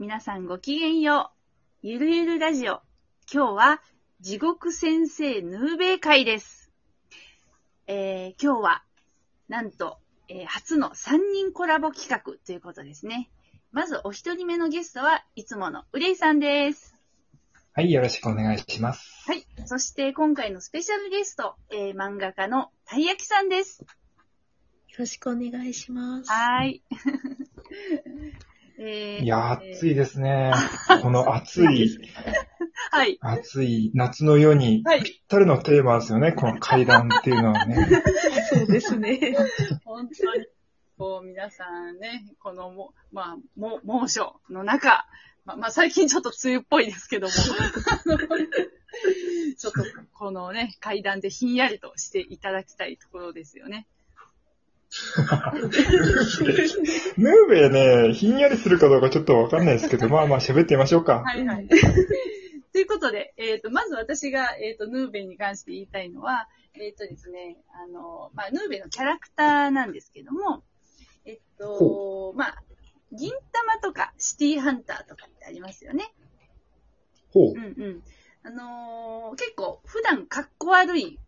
皆さんごきげんよう。ゆるゆるラジオ。今日は地獄先生ヌーベイ会です。えー、今日は、なんと、えー初の3人コラボ企画ということですね。まずお一人目のゲストはいつものうれいさんです。はい、よろしくお願いします。はい。そして今回のスペシャルゲスト、えー漫画家のたいやきさんです。よろしくお願いします。はーい。えーいやー、暑い。いですね。この暑い、はい。暑い夏の夜にはいぴったりのテーマですよね、この階段っていうのはね。そうですね。本当に、こう、皆さんね、このも、まあ、も、猛暑の中、まあ、まあ、最近ちょっと梅雨っぽいですけども、ちょっと、このね、階段でひんやりとしていただきたいところですよね。ヌーベね、ひんやりするかどうかちょっとわかんないですけど、まあまあ喋ってみましょうか。はいはい。ということで、えっ、と、まず私が、えっ、と、ヌーベに関して言いたいのは、えっ、とですね、あの、まあ、ヌーベのキャラクターなんですけども、えっと、まあ、銀玉とかシティハンターとかってありますよね。ほううん。うん。あのー結構普段かっこ悪い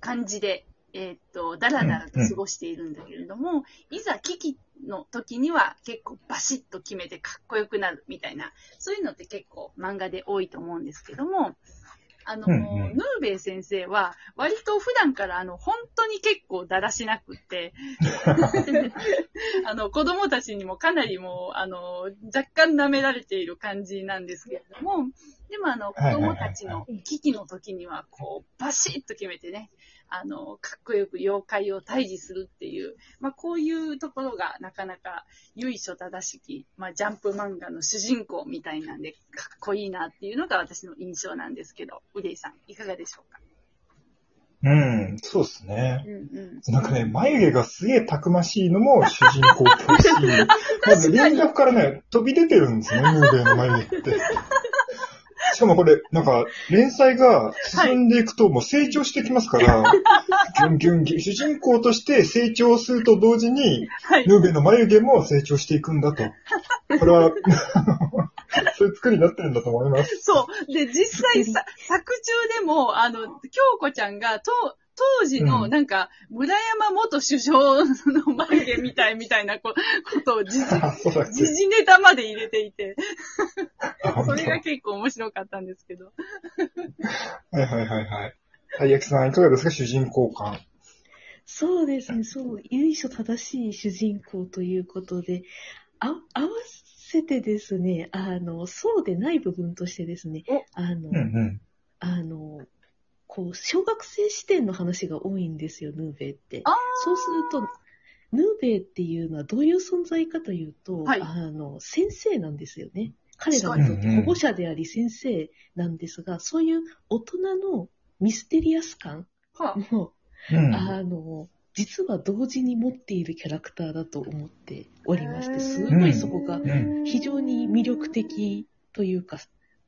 感じで、えーっと、だらだらと過ごしているんだけれども、いざ危機の時には結構バシッと決めてかっこよくなるみたいな、そういうのって結構漫画で多いと思うんですけども、あのーうんうん。ヌーベイ先生は割と普段からあの、本当に結構だらしなくって、あの、子供たちにもかなりもう、あの、若干舐められている感じなんですけれども、でもあの、子供たちの危機の時には、こう、バシッと決めてね、あの、かっこよく妖怪を退治するっていう、まあ、こういうところがなかなか由緒正しき、まあ、ジャンプ漫画の主人公みたいなんで、かっこいいなっていうのが私の印象なんですけど、うでいさん、いかがでしょうか？うん、そうですね。うんうん。なんかね、眉毛がすげえたくましいのも主人公っぽいし、まず輪郭からね、飛び出てるんですね、ヌーベイの眉毛って。しかもこれ、なんか、連載が進んでいくと、もう成長してきますから、ギュンギュンギュン、主人公として成長すると同時に、はい。ヌーベイの眉毛も成長していくんだと。これは、そういう作りになってるんだと思います。そう。で、実際さ、作中でも、あの、京子ちゃんが、と、当時の、うんなんか、村山元首相の眉毛みたいみたいなこことを時事、あそうだっ時け事ネタまで入れていて、それが結構面白かったんですけど。はいはいはいはい。たい焼きさん、いかがですか、主人公感？そうですね、そう、由緒正しい主人公ということで、あ合わせてですね、あの、そうでない部分としてですねお、あの、うんうん。こう、小学生視点の話が多いんですよ、ヌーベイって。そうすると、ヌーベイっていうのはどういう存在かというと、はいあの、先生なんですよね。彼らにとって保護者であり先生なんですが、そういう大人のミステリアス感はあ、も、うん。あの、実は同時に持っているキャラクターだと思っておりまして、すごいそこがん非常に魅力的というか、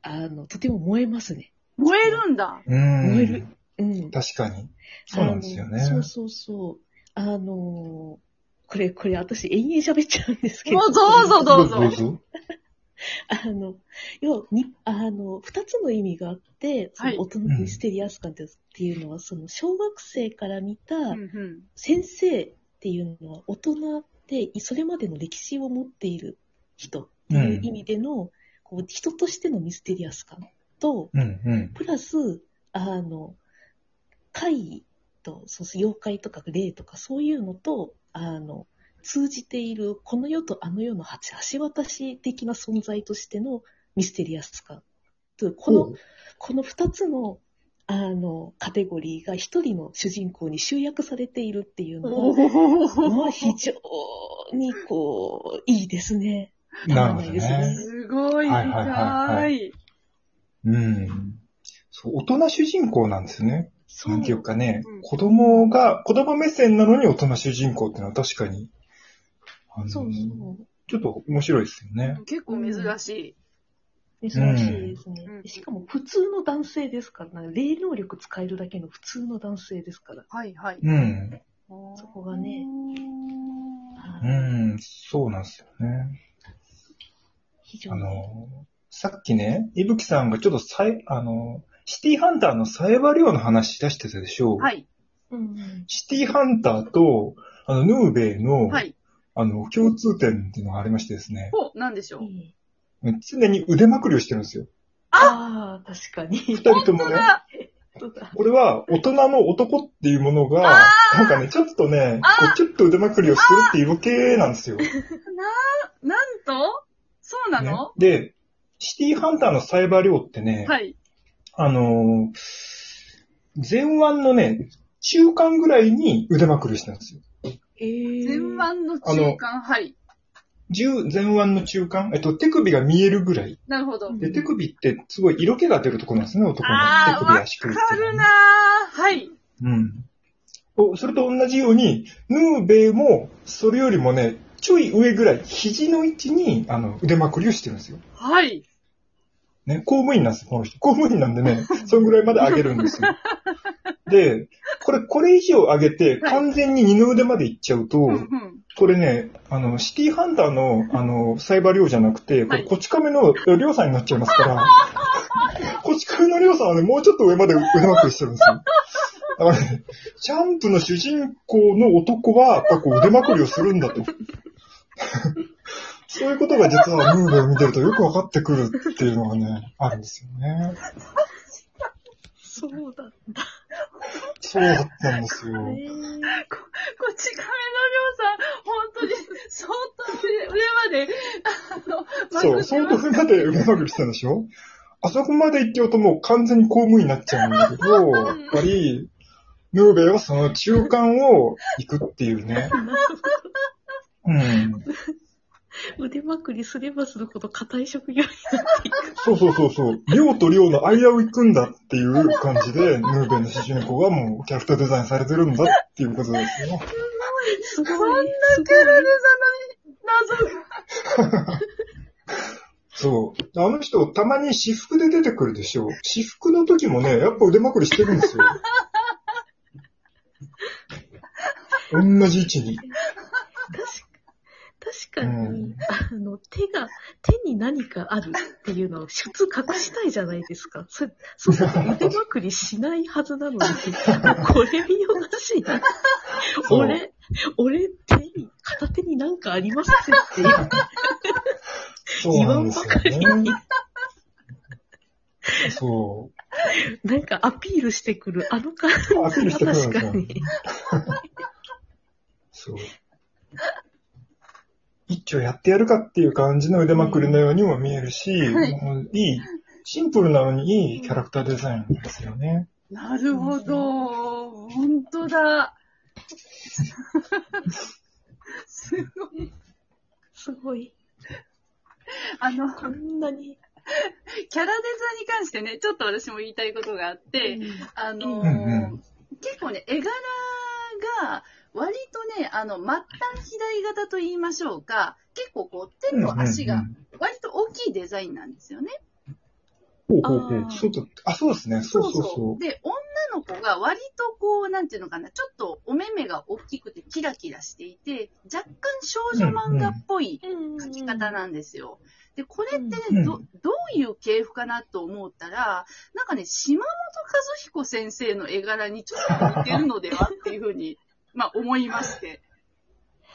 あの、とても燃えますね。燃えるんだ。うん。燃える。うん。確かに。そうなんですよね。そうそうそう。あの、これ、これ私延々喋っちゃうんですけど。もうどうぞどうぞどうぞ。あの、要はに、あの、二つの意味があって、そはいの大人のミステリアス感ってっていうのは、その小学生から見た。先生っていうのは大人で、それまでの歴史を持っている人っていう意味での、こう人としてのミステリアス感と、うんうん。プラス、あの、怪と、そう妖怪とか霊とかそういうのと、あの、通じている、この世とあの世の橋橋渡し的な存在としてのミステリアス感。とこの、この二つの、あの、カテゴリーが一人の主人公に集約されているっていうのは、まあ非常にこう、いいですね。なるほどねね。すごいはいはいはいは深い。うん。そう、大人主人公なんですね。そうなんていうかねうん、子供が、子供目線なのに大人主人公っていうのは確かに、あのそうそう。ちょっと面白いですよね。結構珍しい。珍しいですね。うんしかも普通の男性ですから、霊能力使えるだけの普通の男性ですから。はいはい。うん。そこがねううん、そうなんですよね。あ非常に。の、さっきね、いぶきさんがちょっとさい、あの、シティハンターのサイバリオの話出してたでしょ？う。はい。うんうんシティハンターと、あの、ヌーベイの、はい。あの、共通点っていうのがありましてですね、ほう、なんでしょう？常に腕まくりをしてるんですよ。ああ、確かに。二人ともね。だそうだこれは、大人の男っていうものが、なんかね、ちょっとね、こう、キュッと腕まくりをするっていう色気なんですよ。ね、な、なんと？そうなの、で、シティハンターのサイバー量ってね、はい。あのー前腕のね、中間ぐらいに腕まくりしてるんですよ。えー、前腕の中間、はい。十前腕の中間、えっと、手首が見えるぐらい。なるほど。うんで、手首ってすごい色気が出るところなんですね、男の手首わ足首っていうのはかるなーはい。うん。おそれと同じように、ヌーベイも、それよりもね、ちょい上ぐらい、肘の位置に、あの、腕まくりをしてるんですよ。はい。ね、公務員なんですよ、この人。公務員なんでね、そんぐらいまで上げるんですよ。で、これ、これ以上上げて、はい完全に二の腕までいっちゃうと。これね、あの、シティハンターの、あの、サイバー量じゃなくて、これ、ち亀の量産になっちゃいますから、こち亀の量産はね、もうちょっと上まで腕まくりしてるんですよ。だからね、ジャンプの主人公の男は、やっぱこう腕まくりをするんだと。そういうことが実はムーベを見てるとよくわかってくるっていうのがね、あるんですよね。そうだ。そうだったんですよ。えー、こ、こち亀のりょうさん、本当に、相当上上まで、あの、そう、相当上まで腕まくりしてたんでしょ？あそこまで行っちゃうともう完全に公務員になっちゃうんだけど、やっぱり、ヌーベイはその中間を行くっていうね。うん。腕まくりすればするほど硬い職業になっていく。そうそうそうそう。量と量の間を行くんだっていう感じで、ヌーベイの主人公がもうキャラクターデザインされてるんだっていうことですよ。すごい。こんなすキャラデザの謎が。そう。あの人、たまに私服で出てくるでしょ。私服の時もね、やっぱ腕まくりしてるんですよ。同じ位置に。確かに、うんあの、手が、手に何かあるっていうのを普通隠したいじゃないですか。そ、そうすると腕まくりしないはずなのに、これ見よがし俺、俺手に、片手になんかありますっていう。そうなんですよ言わんばかりにね。そう。なんかアピールしてくる、あの感じアピールしてくるんですよ確かに。そう。一丁やってやるかっていう感じの腕まくりのようにも見えるし、はいもういい、シンプルなのにいいキャラクターデザインですよね。なるほど。本当だ。すごい。すごい。あの、こんなに。キャラデザに関してね、ちょっと私も言いたいことがあって、あのーうんうん結構ね、絵柄が、割とね、あの、末端左型と言いましょうか、結構こう、手と足が割と大きいデザインなんですよね。ほうほうほう。そうだあ、そうですね。そうそうそう。で、女の子が割とこう、なんていうのかな、ちょっとお目目が大きくてキラキラしていて、若干少女漫画っぽい描き方なんですよ。で、これってね、うんど、どういう系譜かなと思ったら、なんかね、島本和彦先生の絵柄にちょっと似てるのではっていうふうに、まあ思いまして。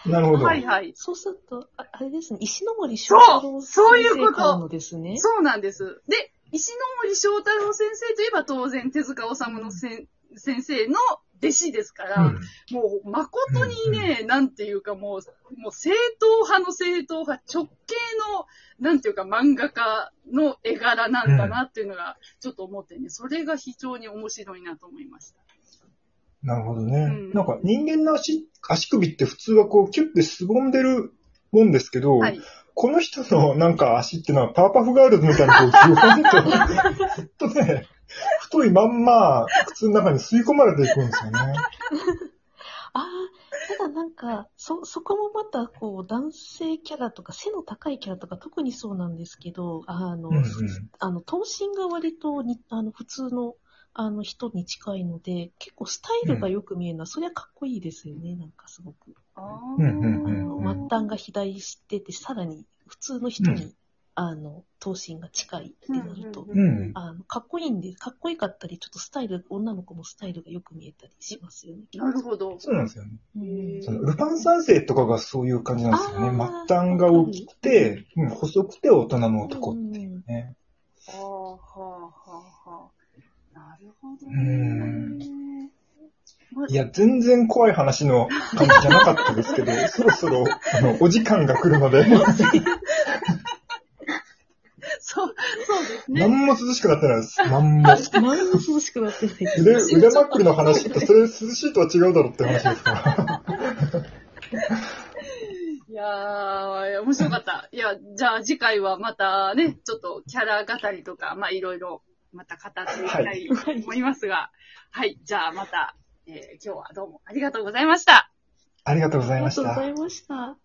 なるほど。はいはい。そうすると、ああれですね、石ノ森章太郎そうそういうこと先生からのですね。そうなんです。で、石ノ森章太郎先生といえば当然手塚治虫のせん先生の弟子ですから、うんもう誠にね、なんていうかもう、もう正統派の正統派、直系の、なんていうか漫画家の絵柄なんだなっていうのが、ちょっと思ってね、それが非常に面白いなと思いました。なるほどね。うんなんか人間の足、足首って普通はこうキュッてすぼんでるもんですけど、はい。この人のなんか足っていうのはパワーパフガールズみたいにこう、と、ずっとね、太いまんま、靴の中に吸い込まれていくんですよね。ああ、ただなんか、そ、そこもまた、こう、男性キャラとか、背の高いキャラとか、特にそうなんですけど、あの、うんうんあの、頭身が割とに、あの、普通の、あの、人に近いので、結構スタイルがよく見えるのは、そりゃかっこいいですよね、なんかすごく。あうんうんあうんの、末端が肥大してて、さらに、普通の人にあの、頭身が近いってなると、うんうん。あの、かっこいいんで、かっこよかったり、ちょっとスタイル、女の子もスタイルがよく見えたりしますよね。なるほど。そうなんですよね。うんそのルパン三世とかがそういう感じなんですよね。末端が大きくて、うん、細くて大人の男うっていうんね。はあ、はあ、はあ、はあ。なるほどうね。いや、全然怖い話の感じじゃなかったですけど、そろそろ、あの、お時間が来るので、そう、そうですね。何も涼しくなってないです。何も。何も涼しくなってないです。腕、腕まくりの話って、それ涼しいとは違うだろうって話ですから。いやー、面白かった。いや、じゃあ次回はまたね、ちょっとキャラ語りとか、まあいろいろ、また語っていきたいと思いますが、はい、じゃあまた、えー今日はどうもありがとうございました。ありがとうございましたありがとうござ。いました。